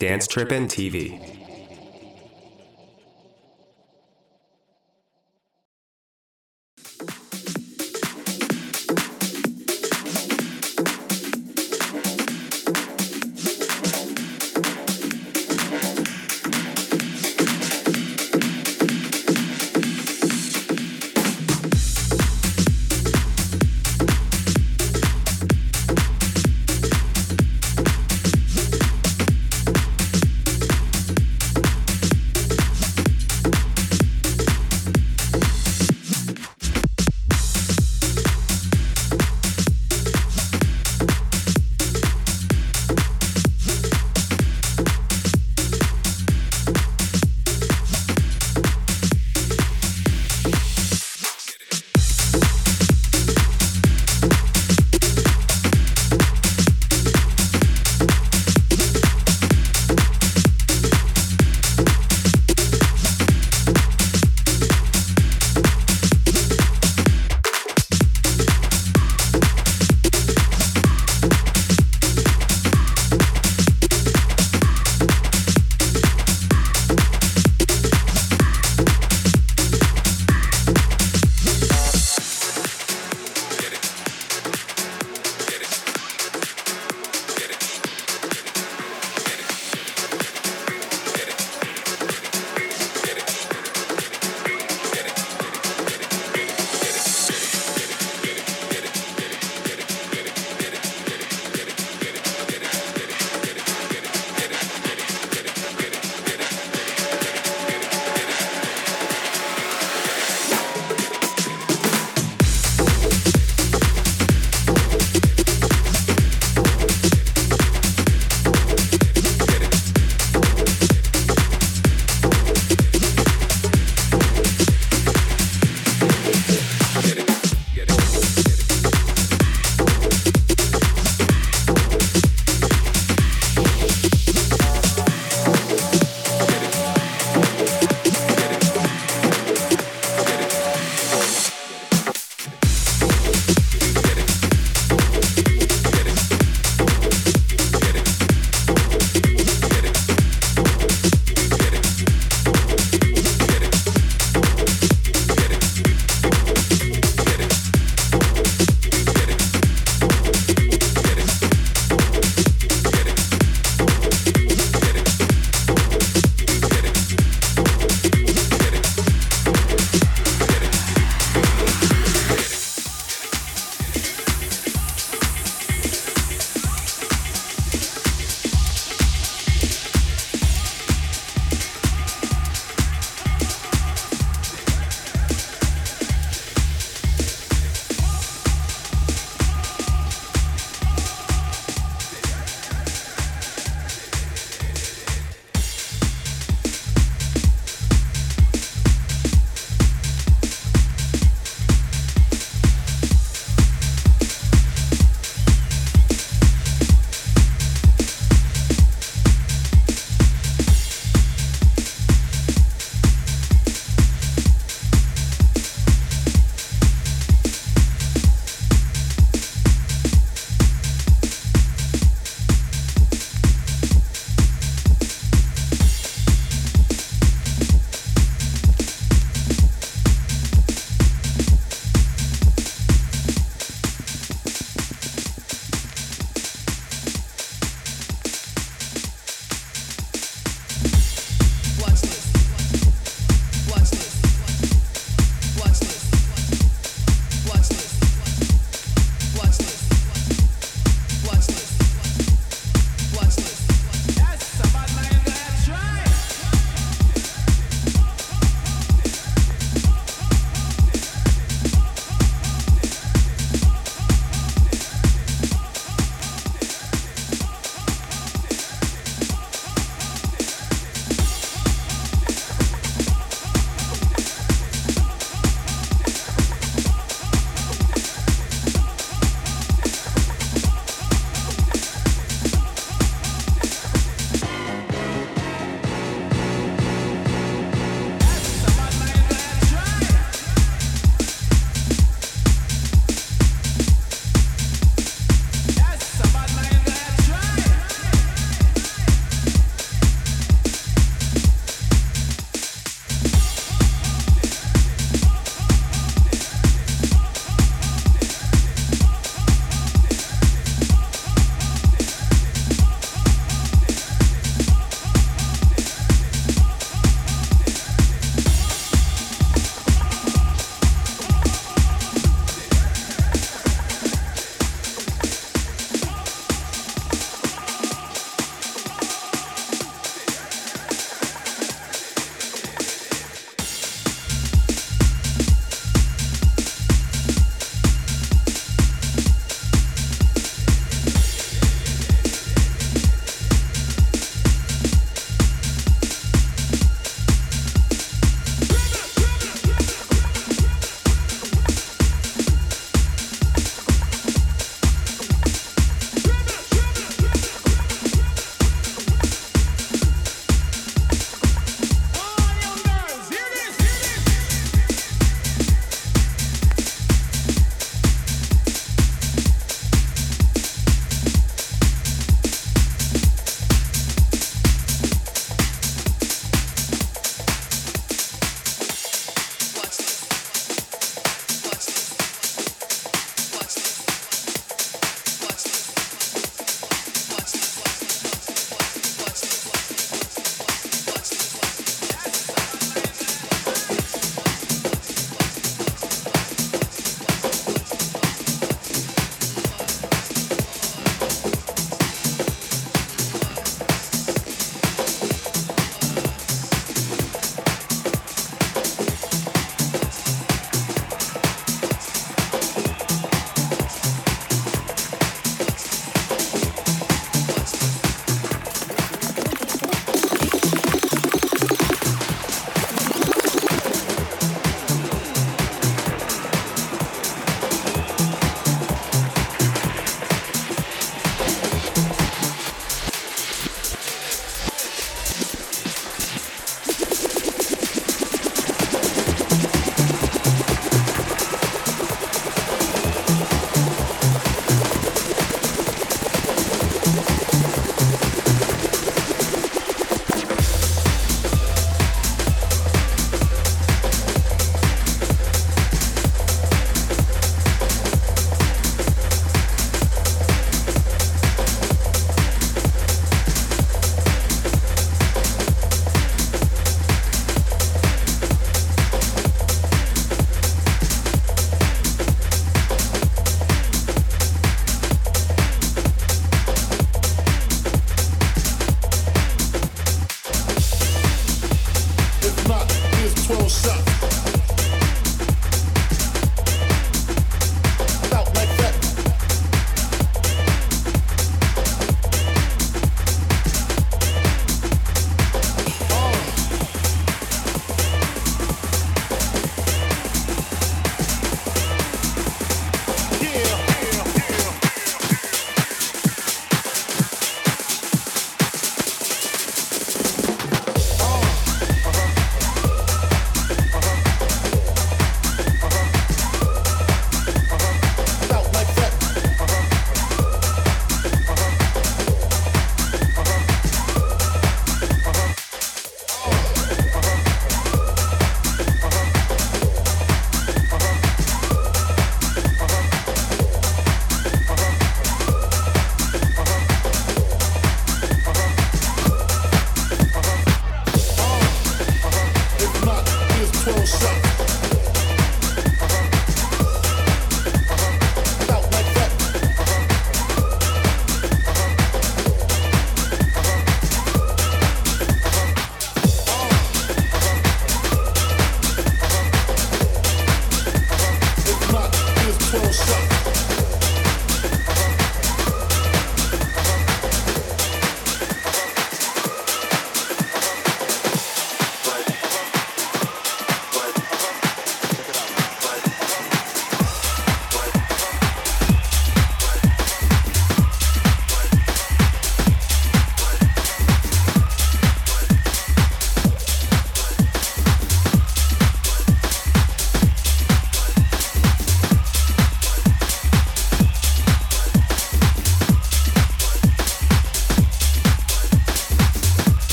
Dance Trippin' TV.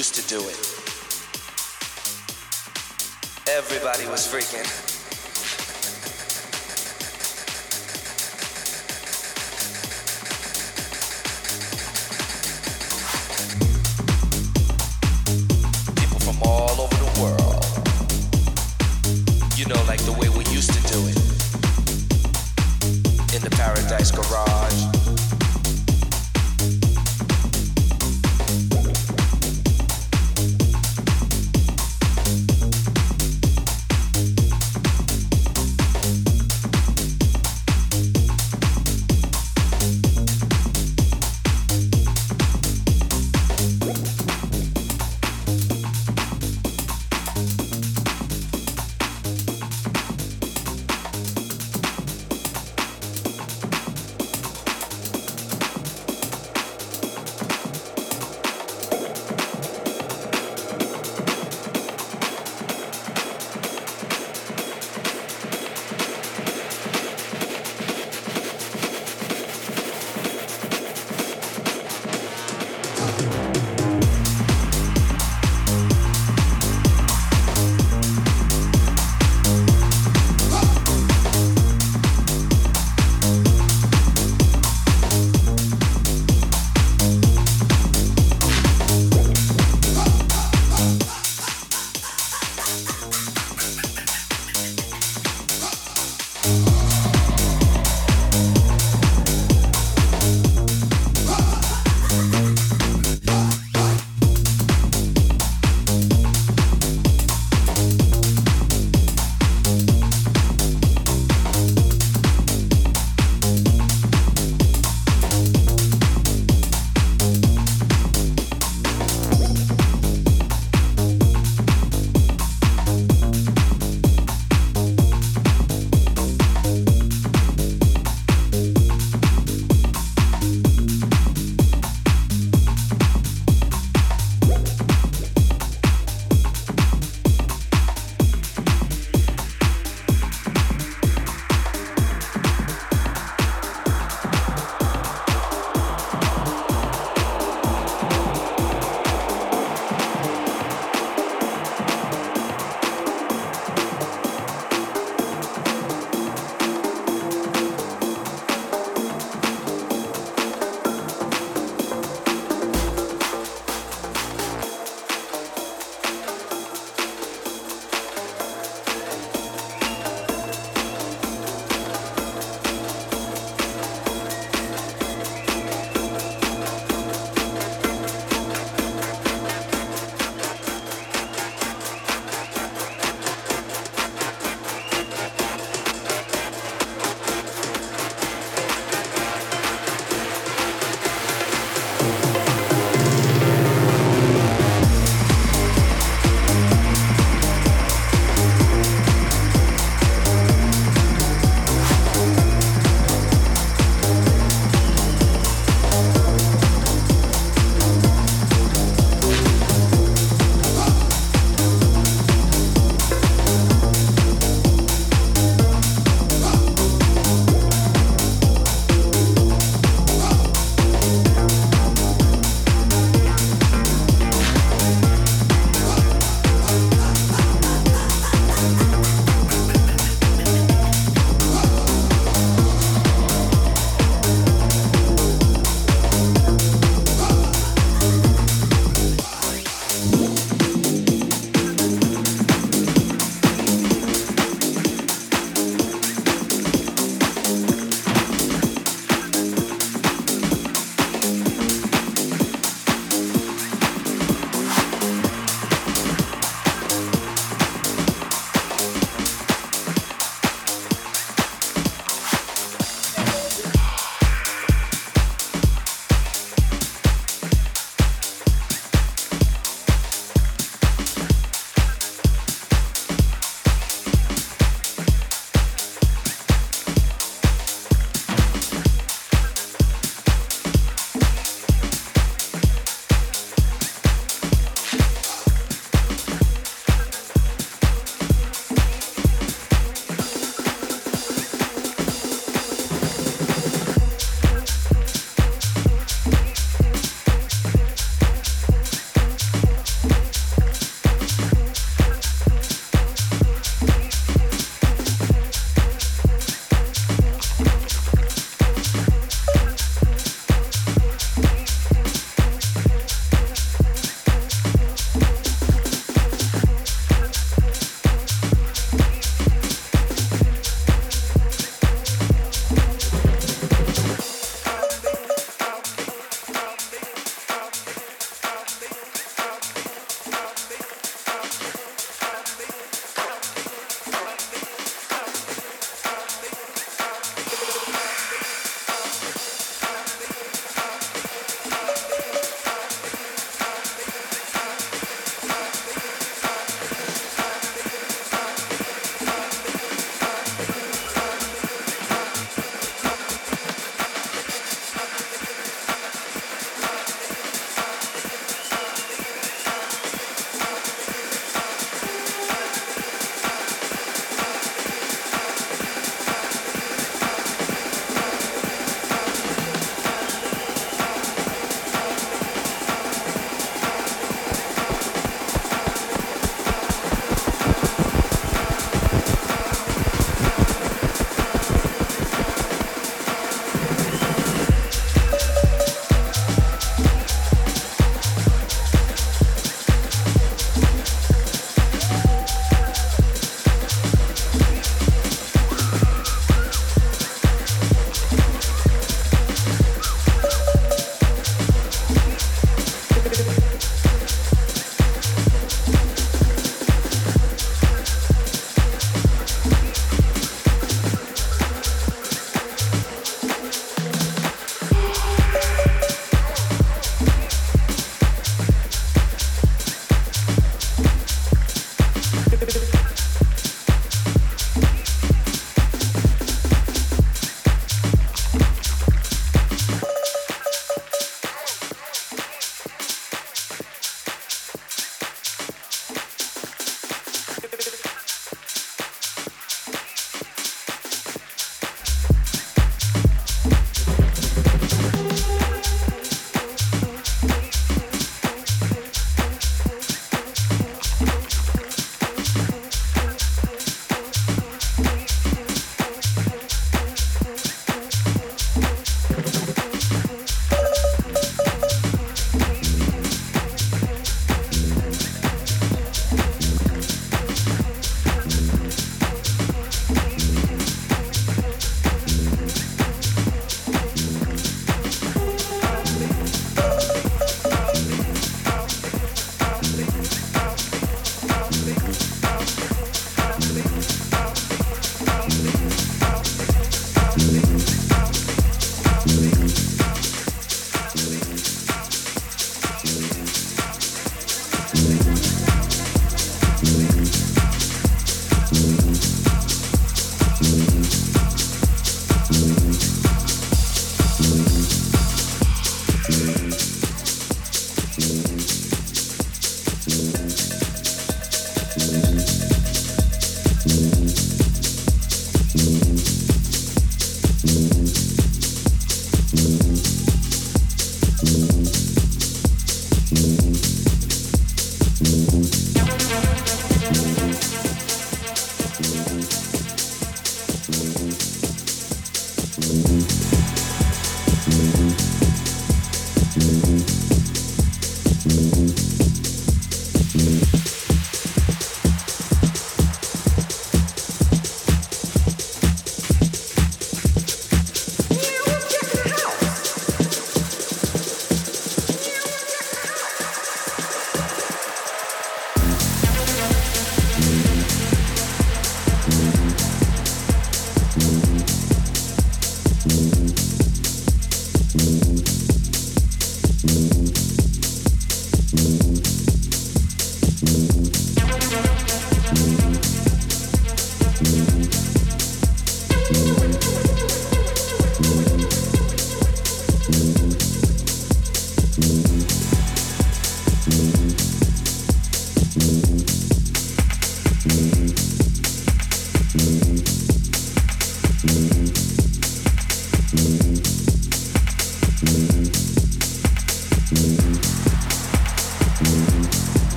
Used to do it. Everybody was freaking.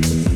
Mm-hmm.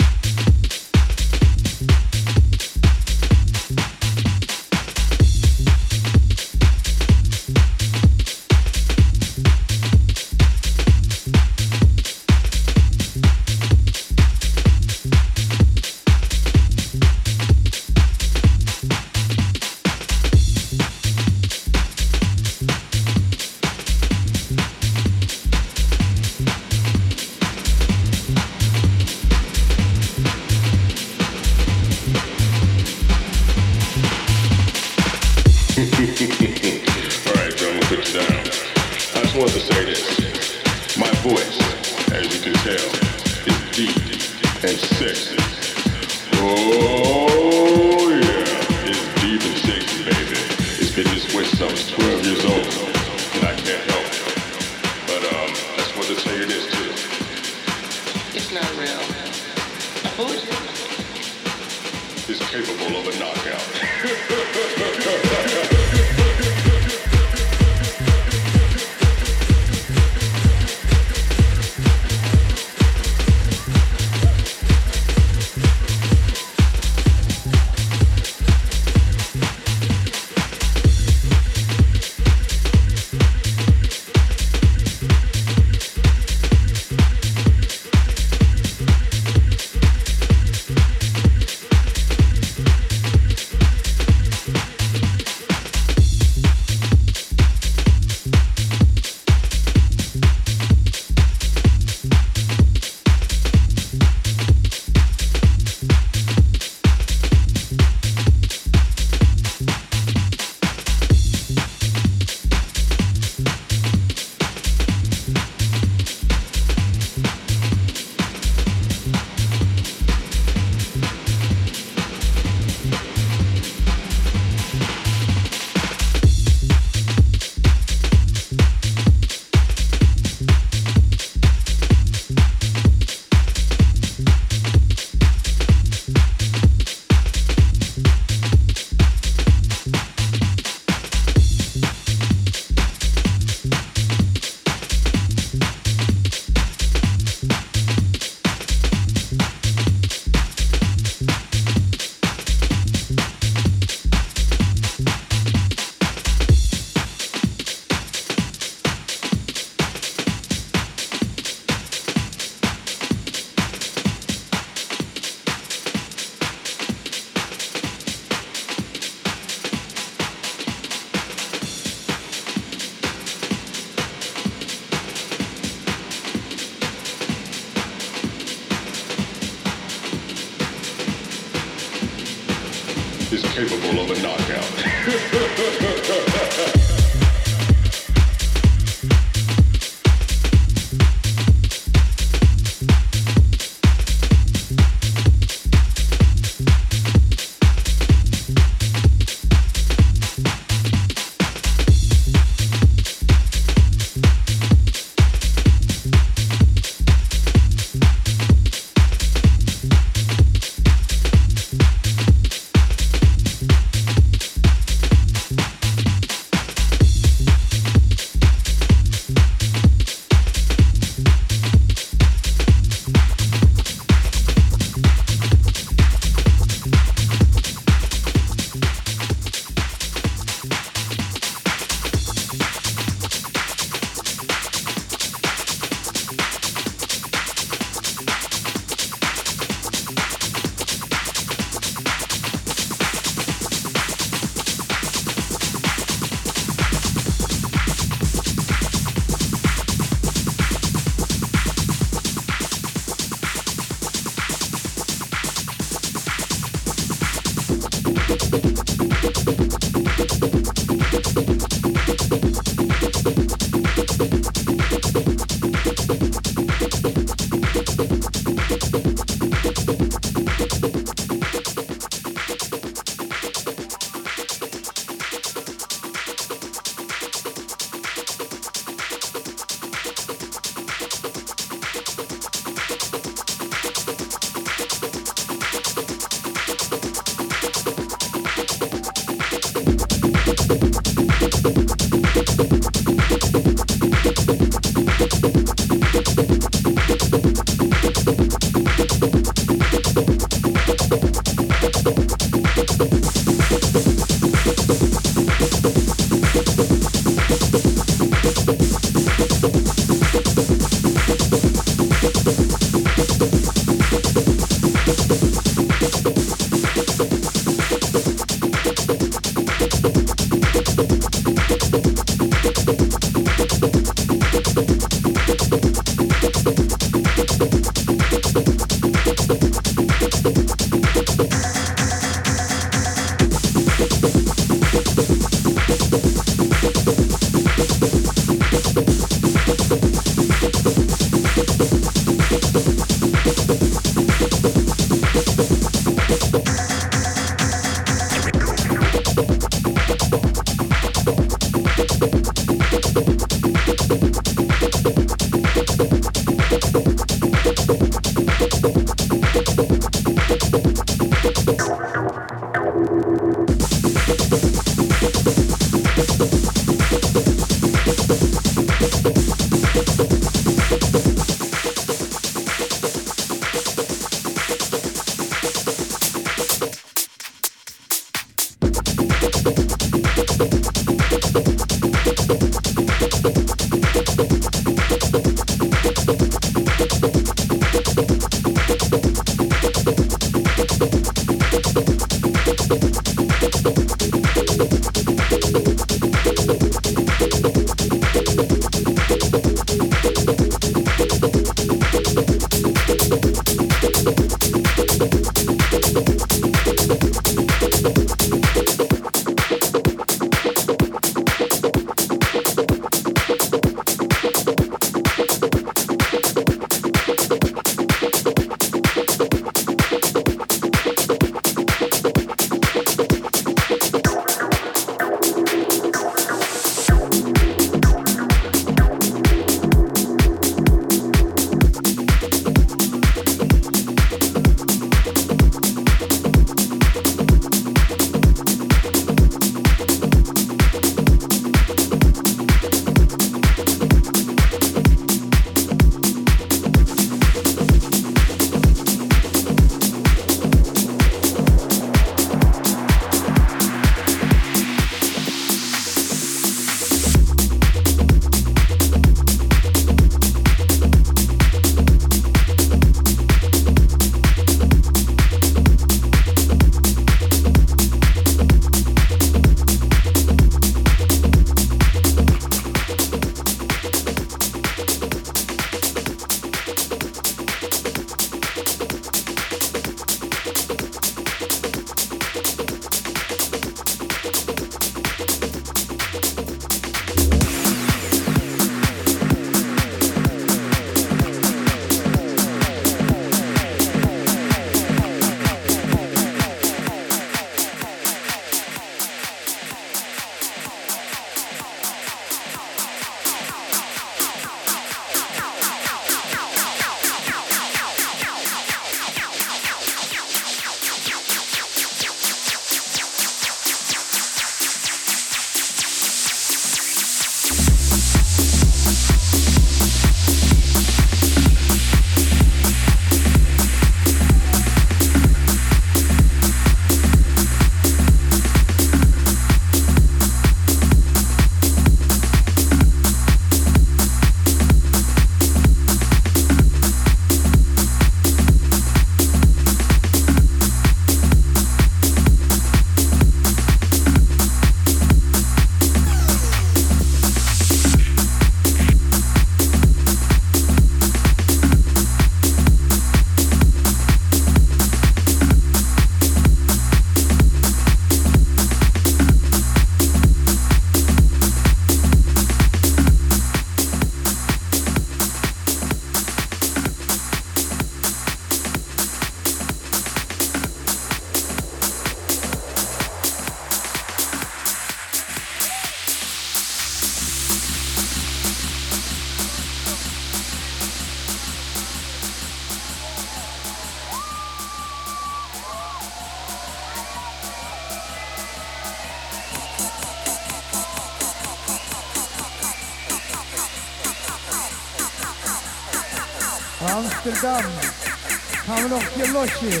Nog een keer losje.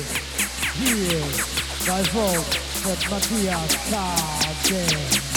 Hier bij Voltt met Mathias Kaden.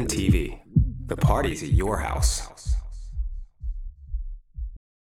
TV.